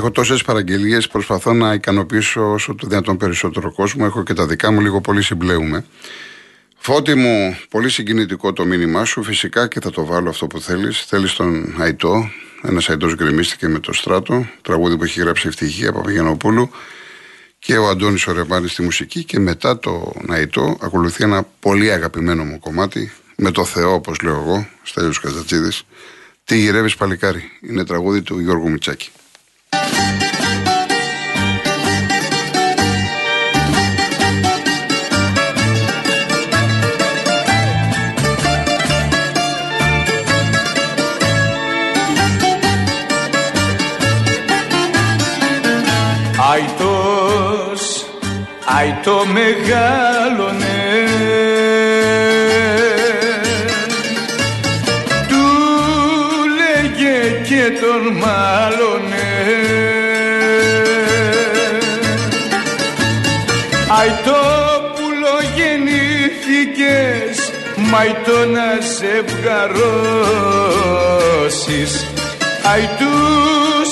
Έχω τόσες παραγγελίες, προσπαθώ να ικανοποιήσω όσο το δυνατόν περισσότερο κόσμο. Έχω και τα δικά μου, λίγο πολύ συμπλέουμε. Φώτη μου, πολύ συγκινητικό το μήνυμά σου. Φυσικά και θα το βάλω αυτό που θέλεις. Θέλεις τον Αϊτό. Ένας Αϊτός γκρεμίστηκε με το στράτο. Τραγούδι που έχει γράψει ευτυχία Παπαγιανοπούλου. Και ο Αντώνης Ορεμάνη στη μουσική. Και μετά το Αϊτό ακολουθεί ένα πολύ αγαπημένο μου κομμάτι. Με το Θεό, όπως λέω εγώ, Στέλιος Καζατζίδης. Τι γυρεύεις παλικάρι. Είναι τραγούδι του Γιώργου Μιτσάκη. Αϊτός, αϊτό μεγάλωνε. Του λέγε και τον μάλωνε Αϊτό πουλο γεννήθηκες Μαϊτό να σε βγαρώσεις. Αϊτούς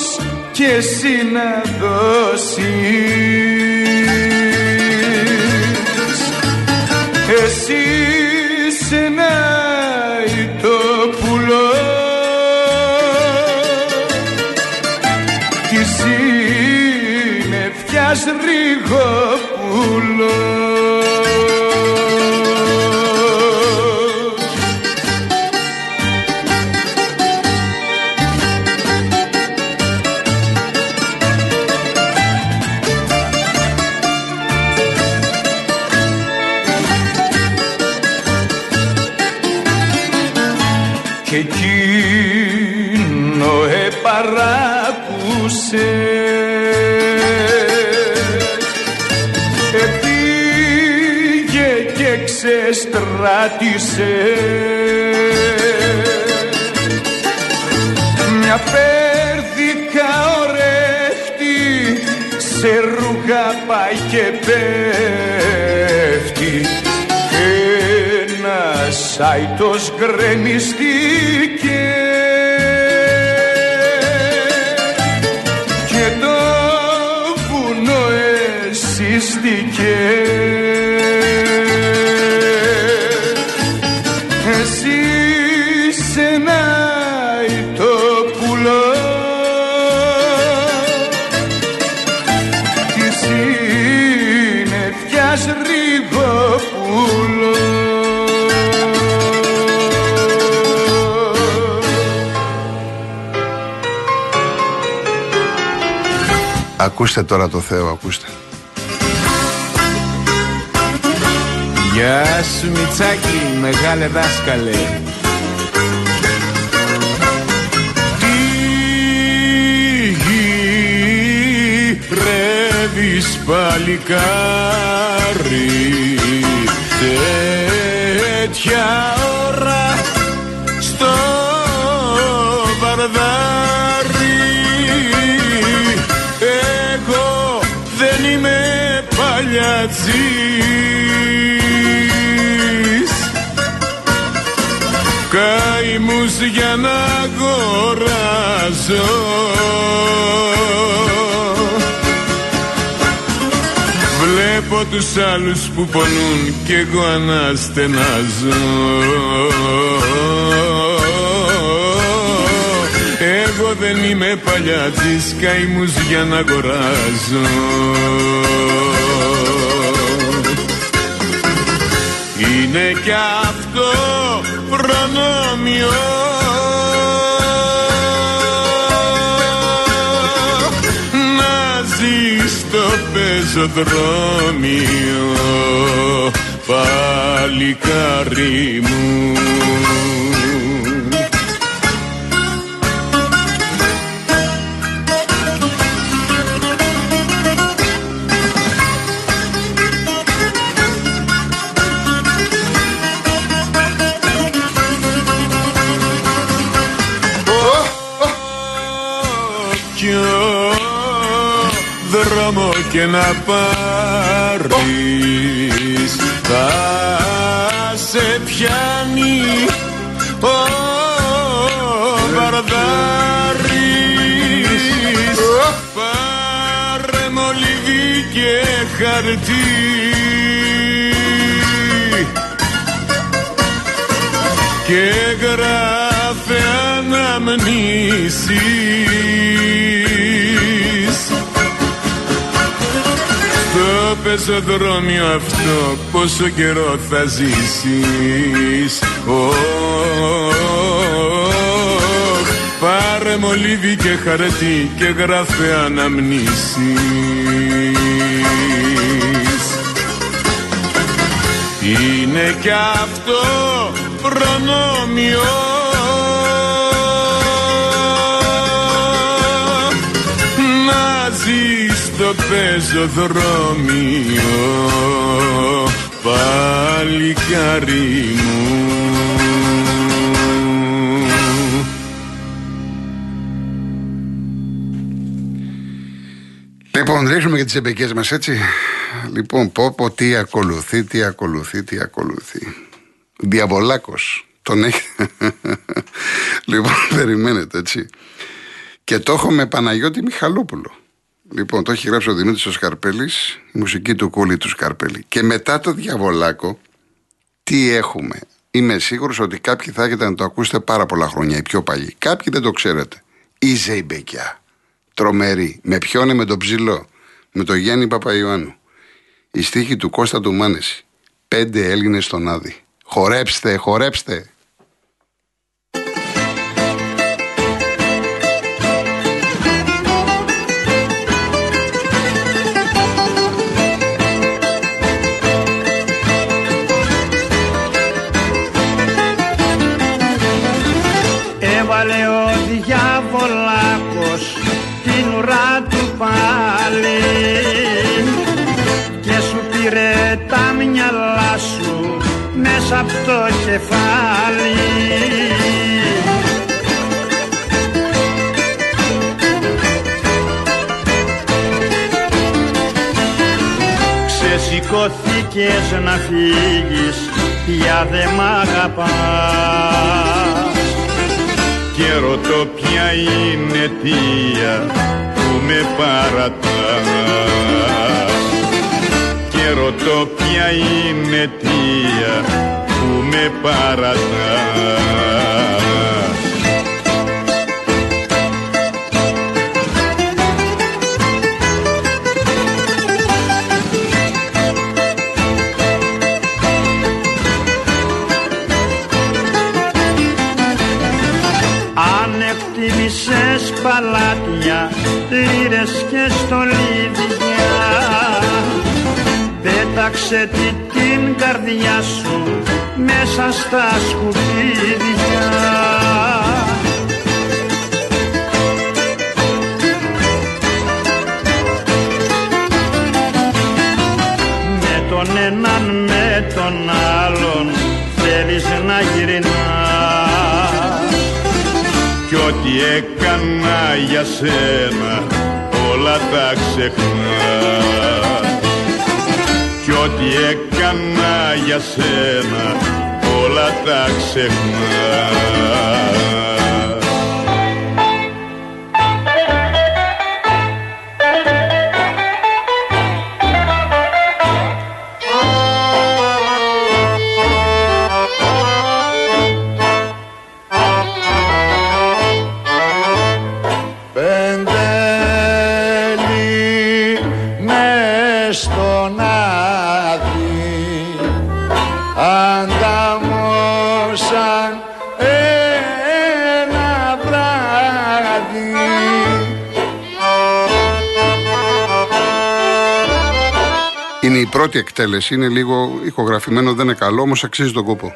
και εσύ να δώσεις. Εσύ But. Στράτησε μια πέρδικα ορέχτη σε ρούχα πάει και πέφτει. Ένας άιτος γκρεμιστήκε Ακούστε τώρα το Θεό, ακούστε. Γεια σου Μιτσάκη, μεγάλε δάσκαλε. Τι γυρεύεις παλικάρι τέτοια παλιατζής Καημούς για να αγοράζω. Βλέπω τους άλλους που πονούν κι εγώ αναστενάζω. Εγώ δεν είμαι παλιάτζης καημούς για να αγοράζω είναι κι αυτό προνόμιο. Να ζεις στο πεζοδρόμιο παλικάρι μου και να πάρεις. Θα σε πιάνει ο Βαρδάρης. Πάρε μολυβί και χαρτί. Και γράφε αναμνήσεις πεζοδρόμιο αυτό πόσο καιρό θα ζήσεις. Πάρε μολύβι και χαρτί και γράφε αναμνήσεις. Είναι κι αυτό προνόμιο πεζοδρόμιο παλικάρι μου Λοιπόν, ρίχνουμε και τις εμπεκέ μας, έτσι. Λοιπόν, πω πω τι ακολουθεί, τι ακολουθεί, τι ακολουθεί. Διαβολάκος. Τον έχει. λοιπόν, περιμένετε, έτσι. Και το έχω με Παναγιώτη Μιχαλόπουλο. Λοιπόν, το έχει γράψει ο Δημήτρης ο Σκαρπέλης, η μουσική του κούλι του Σκαρπέλη. Και μετά το Διαβολάκο, τι έχουμε; Είμαι σίγουρος ότι κάποιοι θα έχετε να το ακούσετε πάρα πολλά χρόνια, οι πιο παλιοί. Κάποιοι δεν το ξέρετε. Η Ζεϊμπεκιά. Τρομερή. Με ποιον με τον ψηλό. Με τον Γιάννη Παπαϊωάννου. Η στίχη του Κώστα του Μάνεση. Πέντε Έλληνες στον Άδη. Χορέψτε, χορέψτε. Μέσα από το κεφάλι. Ξεσηκώθηκες να φύγεις πια δε μ' αγαπάς. Και ρωτώ ποια είναι αιτία που με παρατάς. και ρωτώ ποια είναι αιτία που με παρατάς Πέταξε τη την καρδιά σου μέσα στα σκουπίδια. Με τον έναν με τον άλλον θέλεις να γυρνάς. Κι ό,τι έκανα για σένα όλα τα ξεχνάς κι ό,τι έκανα για σένα όλα τα ξεχνάς πρώτη εκτέλεση, είναι λίγο ηχογραφημένο, δεν είναι καλό, όμως αξίζει τον κόπο.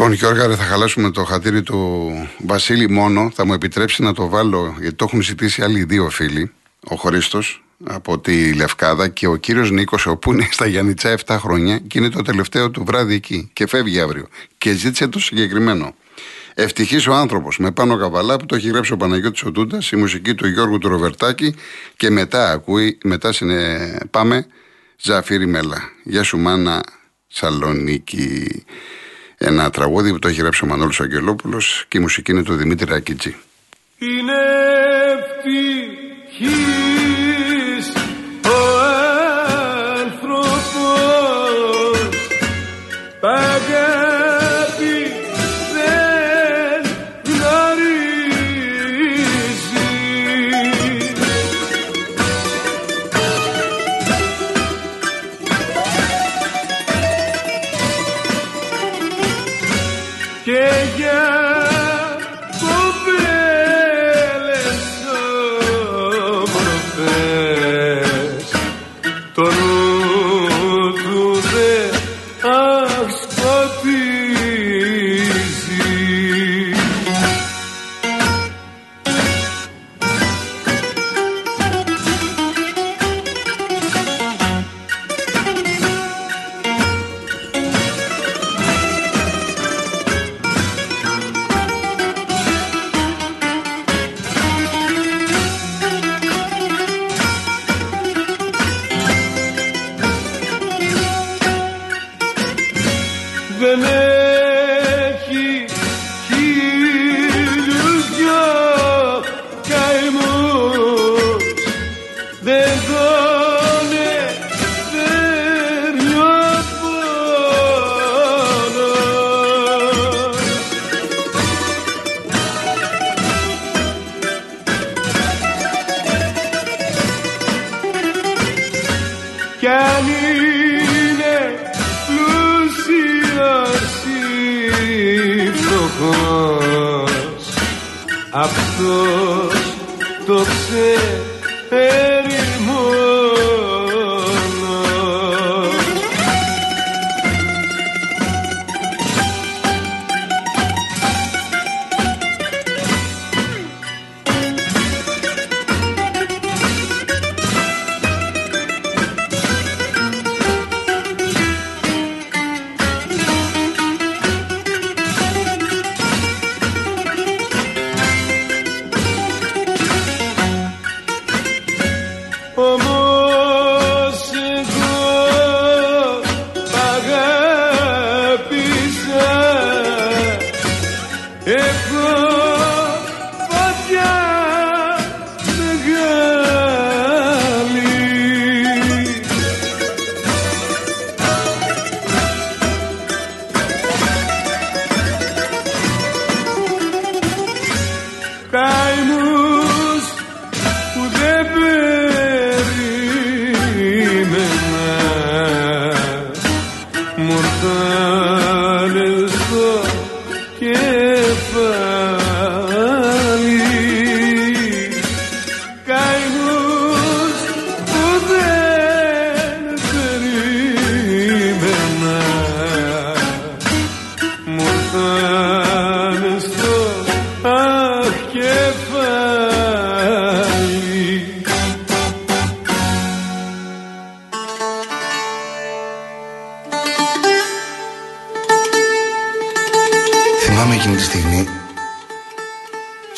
Λοιπόν, Γιώργα, ρε, θα χαλάσουμε το χατήρι του Βασίλη μόνο. Θα μου επιτρέψει να το βάλω, γιατί το έχουν ζητήσει άλλοι δύο φίλοι. Ο Χρήστος από τη Λευκάδα και ο κύριος Νίκος, όπου είναι στα Γιάννητσά 7 χρόνια και είναι το τελευταίο του βράδυ εκεί και φεύγει αύριο. Και ζήτησε το συγκεκριμένο. Ευτυχής ο άνθρωπος με πάνω καβαλά που το έχει γράψει ο Παναγιώτης ο Τούντας, η μουσική του Γιώργου του Ροβερτάκη και μετά ακούει, μετά συνε... πάμε Ζαφύρι Μέλα. Γεια σου μάνα Σαλονίκη. Ένα τραγούδι που το έχει γράψει ο Μανώλης Αγγελόπουλος και η μουσική είναι του Δημήτρη Ρακίτζη. Είναι ευτυχής Έχω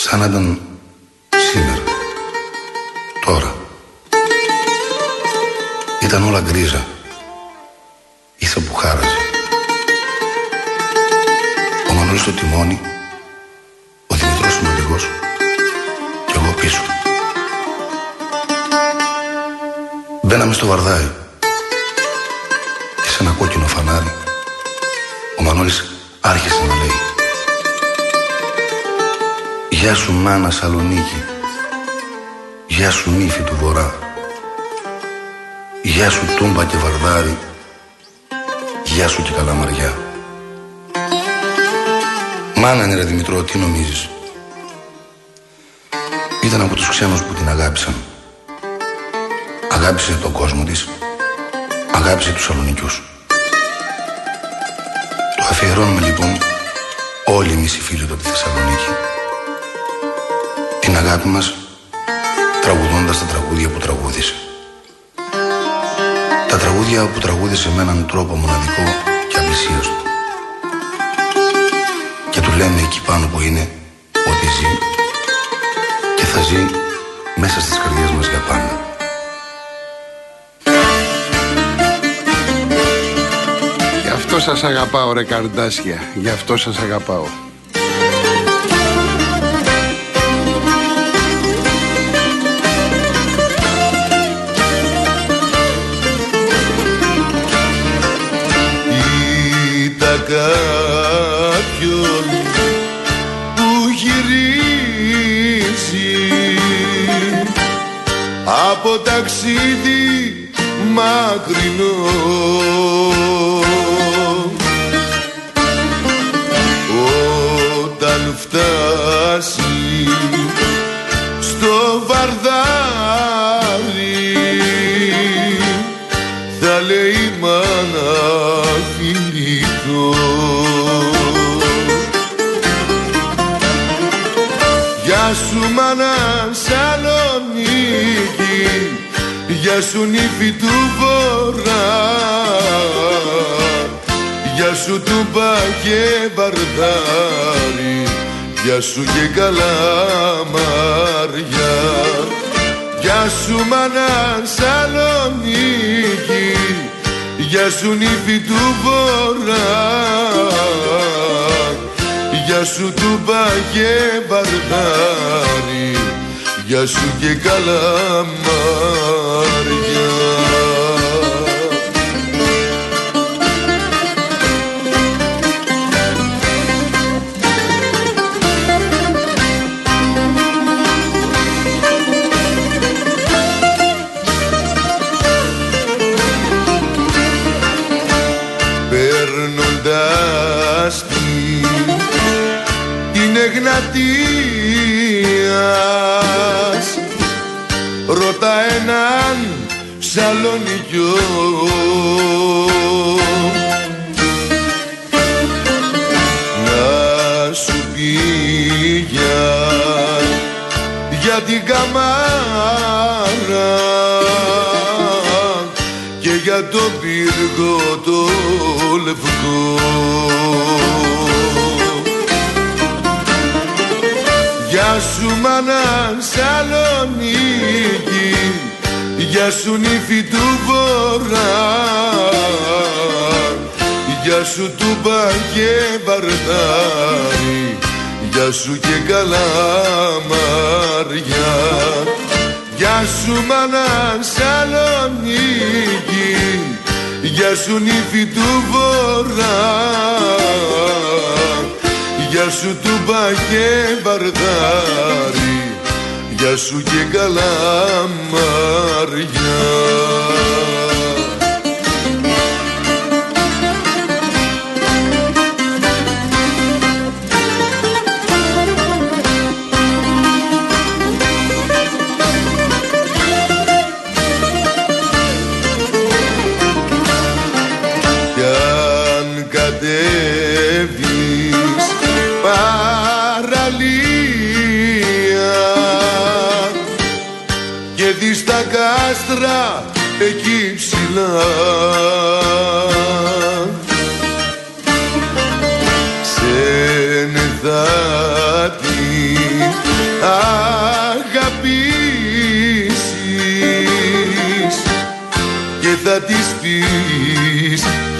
σαν να ήταν σήμερα. Τώρα. Ήταν όλα γκρίζα. Ίσα που χάραζε. Ο Μανώλης στο τιμόνι, ο Δημητρός ο οδηγός και εγώ πίσω. Μπαίναμε στο βαρδάι και σε ένα κόκκινο φανάρι ο Μανώλης άρχισε να λέει Γεια σου μάνα Σαλονίκη. Γεια σου νύφη του Βορρά. Γεια σου Τούμπα και Βαρδάρι Γεια σου και Καλαμαριά. Μάνα είναι ρε Δημητρό, τι νομίζεις; Ήταν από τους ξένους που την αγάπησαν. Αγάπησε τον κόσμο της. Αγάπησε τους Σαλονικιούς. Το αφιερώνουμε λοιπόν όλοι εμείς οι φίλοι του από τη Θεσσαλονίκη. την αγάπη μας τραγουδώντας τα τραγούδια που τραγούδισε. Τα τραγούδια που τραγούδισε με έναν τρόπο μοναδικό και απλησίαστο. Και του λέμε εκεί πάνω που είναι ότι ζει και θα ζει μέσα στις καρδιές μας για πάντα. Γι' αυτό σας αγαπάω ρε καρντάσια. Γι' αυτό σας αγαπάω. Ταξίδι μακρινό Γεια σου νύφη του Βορρά. Γεια σου τούμπα και βαρδάρι Γεια σου και καλαμάρια Γεια σου μάνα Σαλονίκη. Γεια σου νύφη του Βορρά. Γεια σου τούμπα και βαρδάρι Γεια σου και καλαμάρια Παίρνοντας την, την Εγνατίας Σαλονικιό Να σου πει για, για την καμάρα και για το πύργο το λευκό Γεια σου μάνα Σαλονίκη Γεια σου νύφη του Βορρά. Γεια σου τούμπα και βαρδάρι Γεια σου και καλαμάρια Γεια σου μάνα Σαλονίκη. Γεια σου νύφη του Βορρά. Γεια σου τούμπα και βαρδάρι Γεια σου και καλαμάρια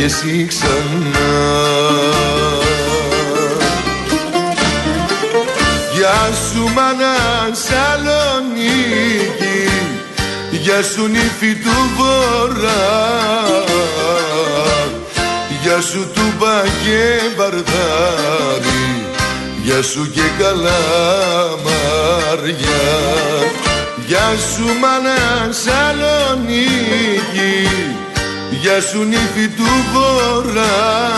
πεις και εσύ ξανά. Γεια σου μάνα Σαλονίκη Γεια σου νύφη του βορρά. Γεια σου του και βαρδάρι Γεια σου και καλά μαριά. Γεια σου μάνα Σαλονίκη Γεια σου νύφη του βορρά.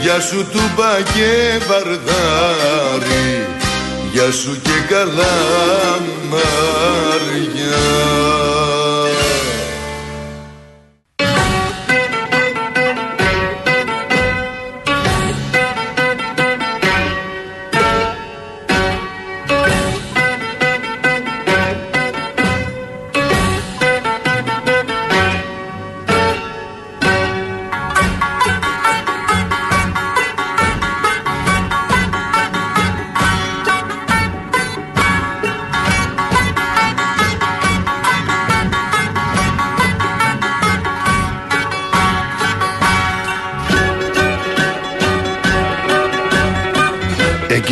Γεια σου του και βαρδάρι Γεια σου και καλά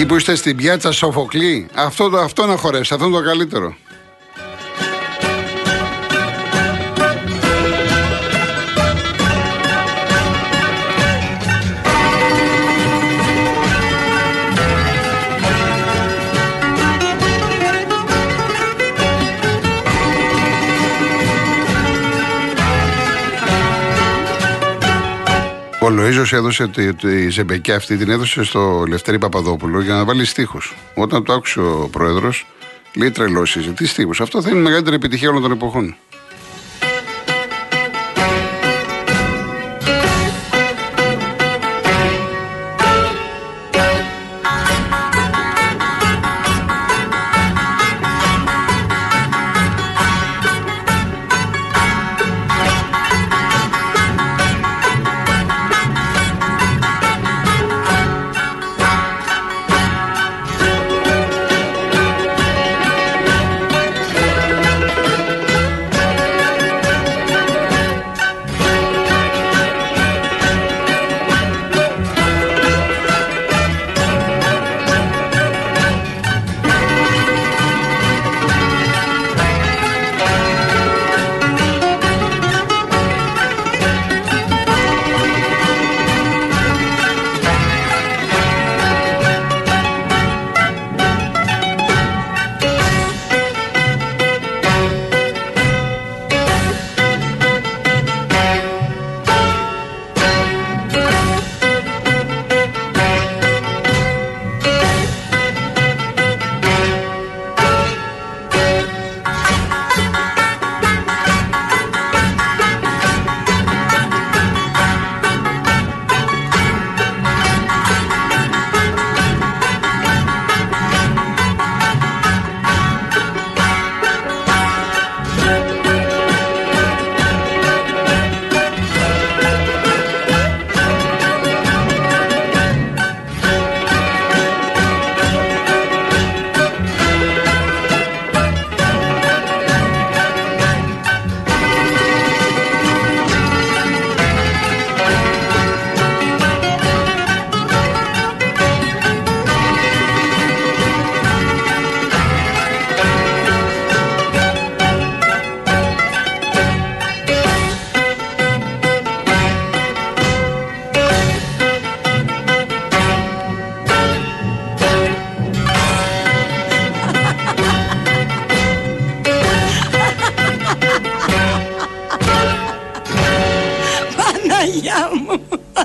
που είστε στην πιάτσα Σοφοκλή, αυτό, το, αυτό να χορέσει, αυτό είναι το καλύτερο. Ο Λοίζος έδωσε τη, τη ζεμπεκιά αυτή, την έδωσε στο Λευτέρη Παπαδόπουλο για να βάλει στίχους. Όταν το άκουσε ο πρόεδρος, λέει τρελός τι στίχους. Αυτό θα είναι η μεγαλύτερη επιτυχία όλων των εποχών.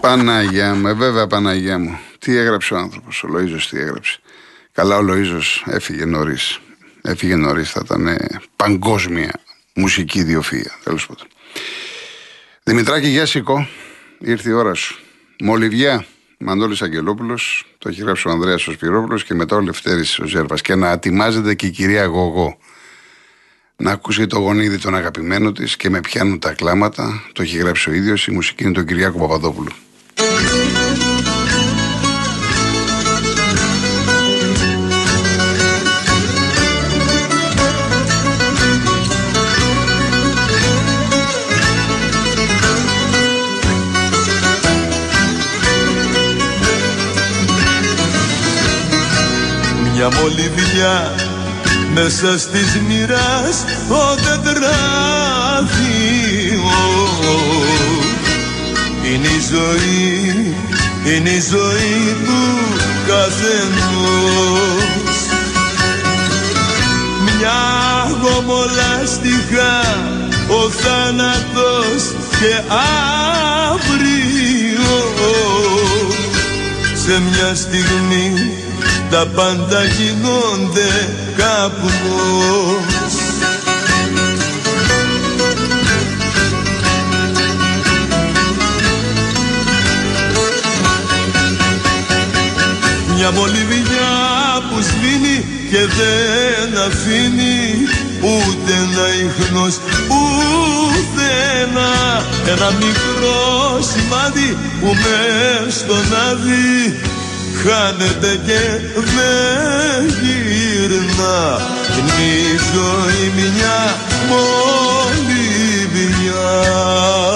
Μου. Παναγιά μου, ε, βέβαια Παναγιά μου. Τι έγραψε ο άνθρωπος, ο Λοίζο τι έγραψε. Καλά, ο Λοίζο έφυγε νωρίς. Έφυγε νωρίς, θα ήταν ε, παγκόσμια μουσική ιδιοφυα. Τέλος πάντων. Δημητράκη, για σηκώ. ήρθε η ώρα σου. Μολυβιά, Μανώλης Αγγελόπουλος, το έχει γράψει ο Ανδρέας ο Σπυρόπουλος και μετά ο Λευτέρης ο Ζέρβας. Και να ατιμάζεται και η κυρία Γογό. Να ακούσει το γονίδι τον αγαπημένο της και με πιάνουν τα κλάματα. Το έχει γράψει ο ίδιος, η μουσική είναι τον Κυριάκο Παπαδόπουλο. Μια μολυβιά μέσα στις μοιράς το τετράδιο Είναι η ζωή, είναι η ζωή του καθενός. Μια γομολάστιχα ο θάνατος και αύριο. Σε μια στιγμή τα πάντα γίνονται καπνός Μια μολυβιά που σβήνει και δεν αφήνει ούτε ένα ίχνος ούτε ένα ένα μικρό σημάδι που μες στον άδει χάνεται και δεν γυρνά Είναι η ζωή μια μολυβιά. Μια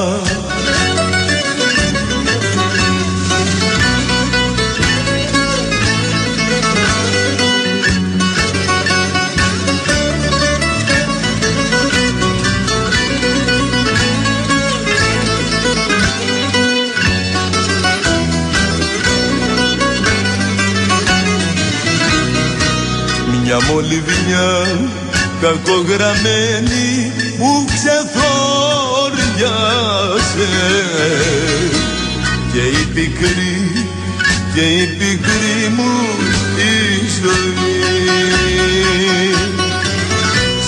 κακογραμμένη που ξεθόριασε. Και η πικρή και η πικρή μου η ζωή.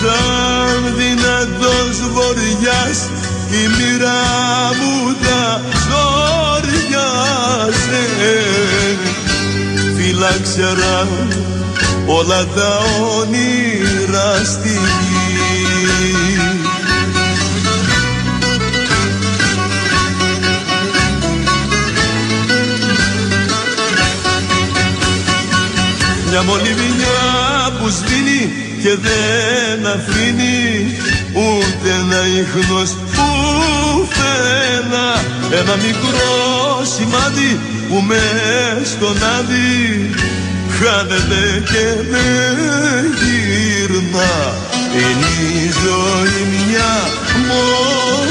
Σαν δυνατός βοριάς η μοίρα μου τα σόριασε φύλαξε όλα τα όνειρα στη Μια μολυβινιά που σβήνει και δεν αφήνει ούτε ένα ίχνος φένα. Ένα μικρό σημάδι που μες στον άδει χάνεται και δεν γύρνα είναι η ζωή μια μολυβιά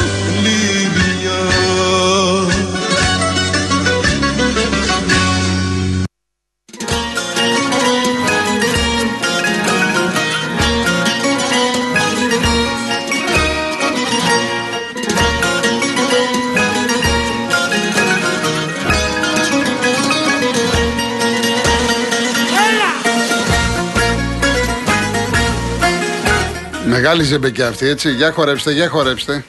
Μεγάλη ζεμπεκιά αυτή, έτσι. Για χορέψτε, για χορέψτε.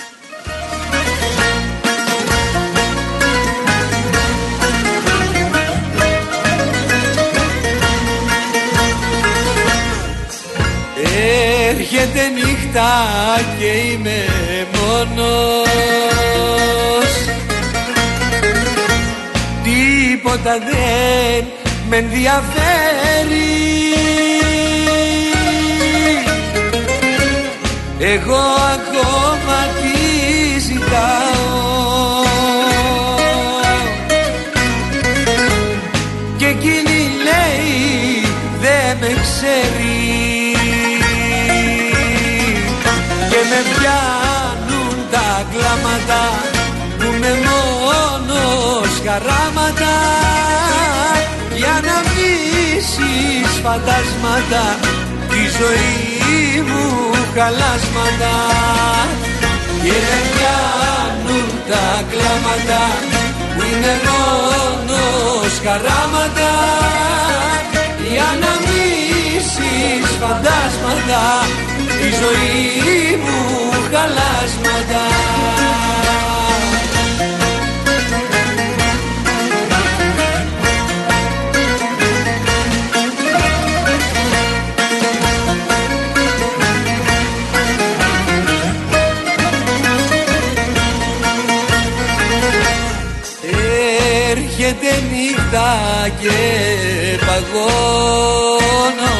Έρχεται νύχτα και είμαι μόνος Τίποτα δεν με ενδιαφέρει Εγώ ακόμα τι ζητάω. Και εκείνη λέει δεν με ξέρει Και με πιάνουν τα κλάματα που με μόνος χαράματα. Για να μίσεις φαντάσματα τη ζωή μου χαλάσματα και με πιάνουν τα κλάματα που είναι μόνος χαράματα. Για να μίσεις φαντάσματα τη ζωή μου χαλάσματα και παγώνω.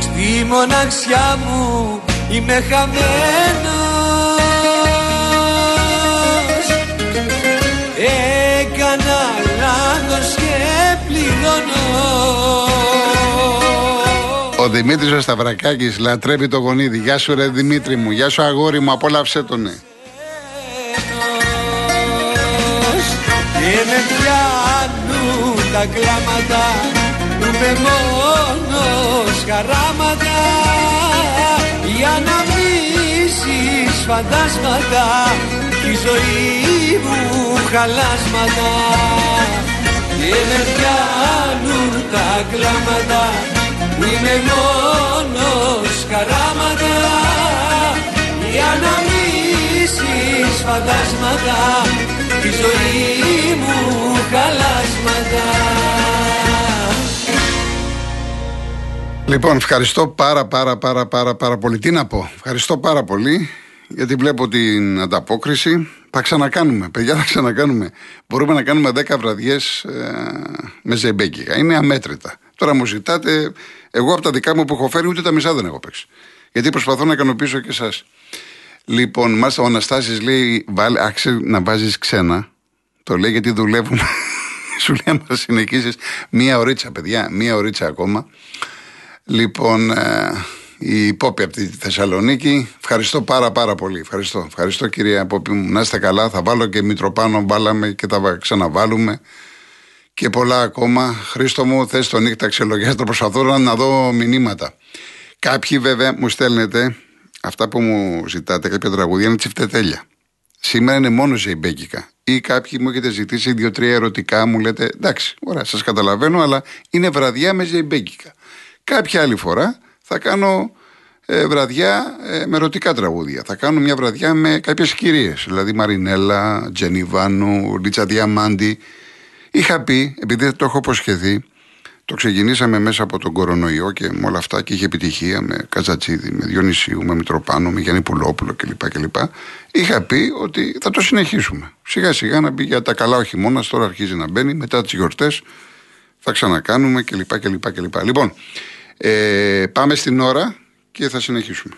Στη μοναξιά μου είμαι χαμένος. Έκανα λάθος και πληρώνω Ο Δημήτρης ο Σταυρακάκης λατρεύει το γονίδι. Γεια σου ρε Δημήτρη μου, γεια σου αγόρι μου, απόλαυσέ τον ναι. Τα κλάματα που με μόνος χαράματα. Για να μίσεις φαντάσματα τη ζωή μου χαλάσματα. Και με πιάνουν τα κλάματα που είμαι μόνος χαράματα. Για να μίσεις φαντάσματα τη ζωή μου χαλάσματα Λοιπόν, ευχαριστώ πάρα πάρα πάρα πάρα πάρα πολύ. Τι να πω, ευχαριστώ πάρα πολύ γιατί βλέπω την ανταπόκριση. Θα ξανακάνουμε, παιδιά, θα ξανακάνουμε. Μπορούμε να κάνουμε 10 βραδιές ε, με ζεμπέκικα. Είναι αμέτρητα. Τώρα μου ζητάτε, εγώ από τα δικά μου που έχω φέρει ούτε τα μισά δεν έχω παίξει. Γιατί προσπαθώ να ικανοποιήσω και εσάς. Λοιπόν, μάλιστα ο Αναστάσης λέει: βάλε, Άξε να βάζεις ξένα. Το λέει γιατί δουλεύουμε. Σου λέει: Μα συνεχίσεις μία ωρίτσα, παιδιά, μία ωρίτσα ακόμα. Λοιπόν, ε, η Πόπη από τη Θεσσαλονίκη. Ευχαριστώ πάρα πάρα πολύ. Ευχαριστώ, ευχαριστώ κυρία Πόπη μου. Να είστε καλά. Θα βάλω και Μητροπάνω, βάλαμε και τα ξαναβάλουμε. Και πολλά ακόμα. Χρήστο μου, θες το νύχτα ξελογιάστρο. Προσπαθώ να δω μηνύματα. Κάποιοι βέβαια μου στέλνετε αυτά που μου ζητάτε, κάποια τραγουδία είναι τσιφτετέλια. Σήμερα είναι μόνο ζεϊμπέκικα. Ή κάποιοι μου έχετε ζητήσει δύο-τρία ερωτικά, μου λέτε εντάξει, ωραία, σας καταλαβαίνω, αλλά είναι βραδιά με ζεϊμπέκικα. Κάποια άλλη φορά θα κάνω ε, βραδιά ε, με ερωτικά τραγούδια. Θα κάνω μια βραδιά με κάποιες κυρίες. Δηλαδή Μαρινέλα, Τζενιβάνου, Ρίτσα Διαμάντη. Είχα πει, επειδή το έχω υποσχεθεί, το ξεκινήσαμε μέσα από τον κορονοϊό και με όλα αυτά και είχε επιτυχία με Καζατσίδη, με Διονυσίου, με Μητροπάνο, με Γιάννη Πουλόπουλο κλπ. κλπ. Είχα πει ότι θα το συνεχίσουμε. Σιγά σιγά να μπει για τα καλά ο χειμώνας, τώρα αρχίζει να μπαίνει, μετά τις γιορτές θα ξανακάνουμε κλπ. κλπ, κλπ. Λοιπόν, ε, πάμε στην ώρα και θα συνεχίσουμε.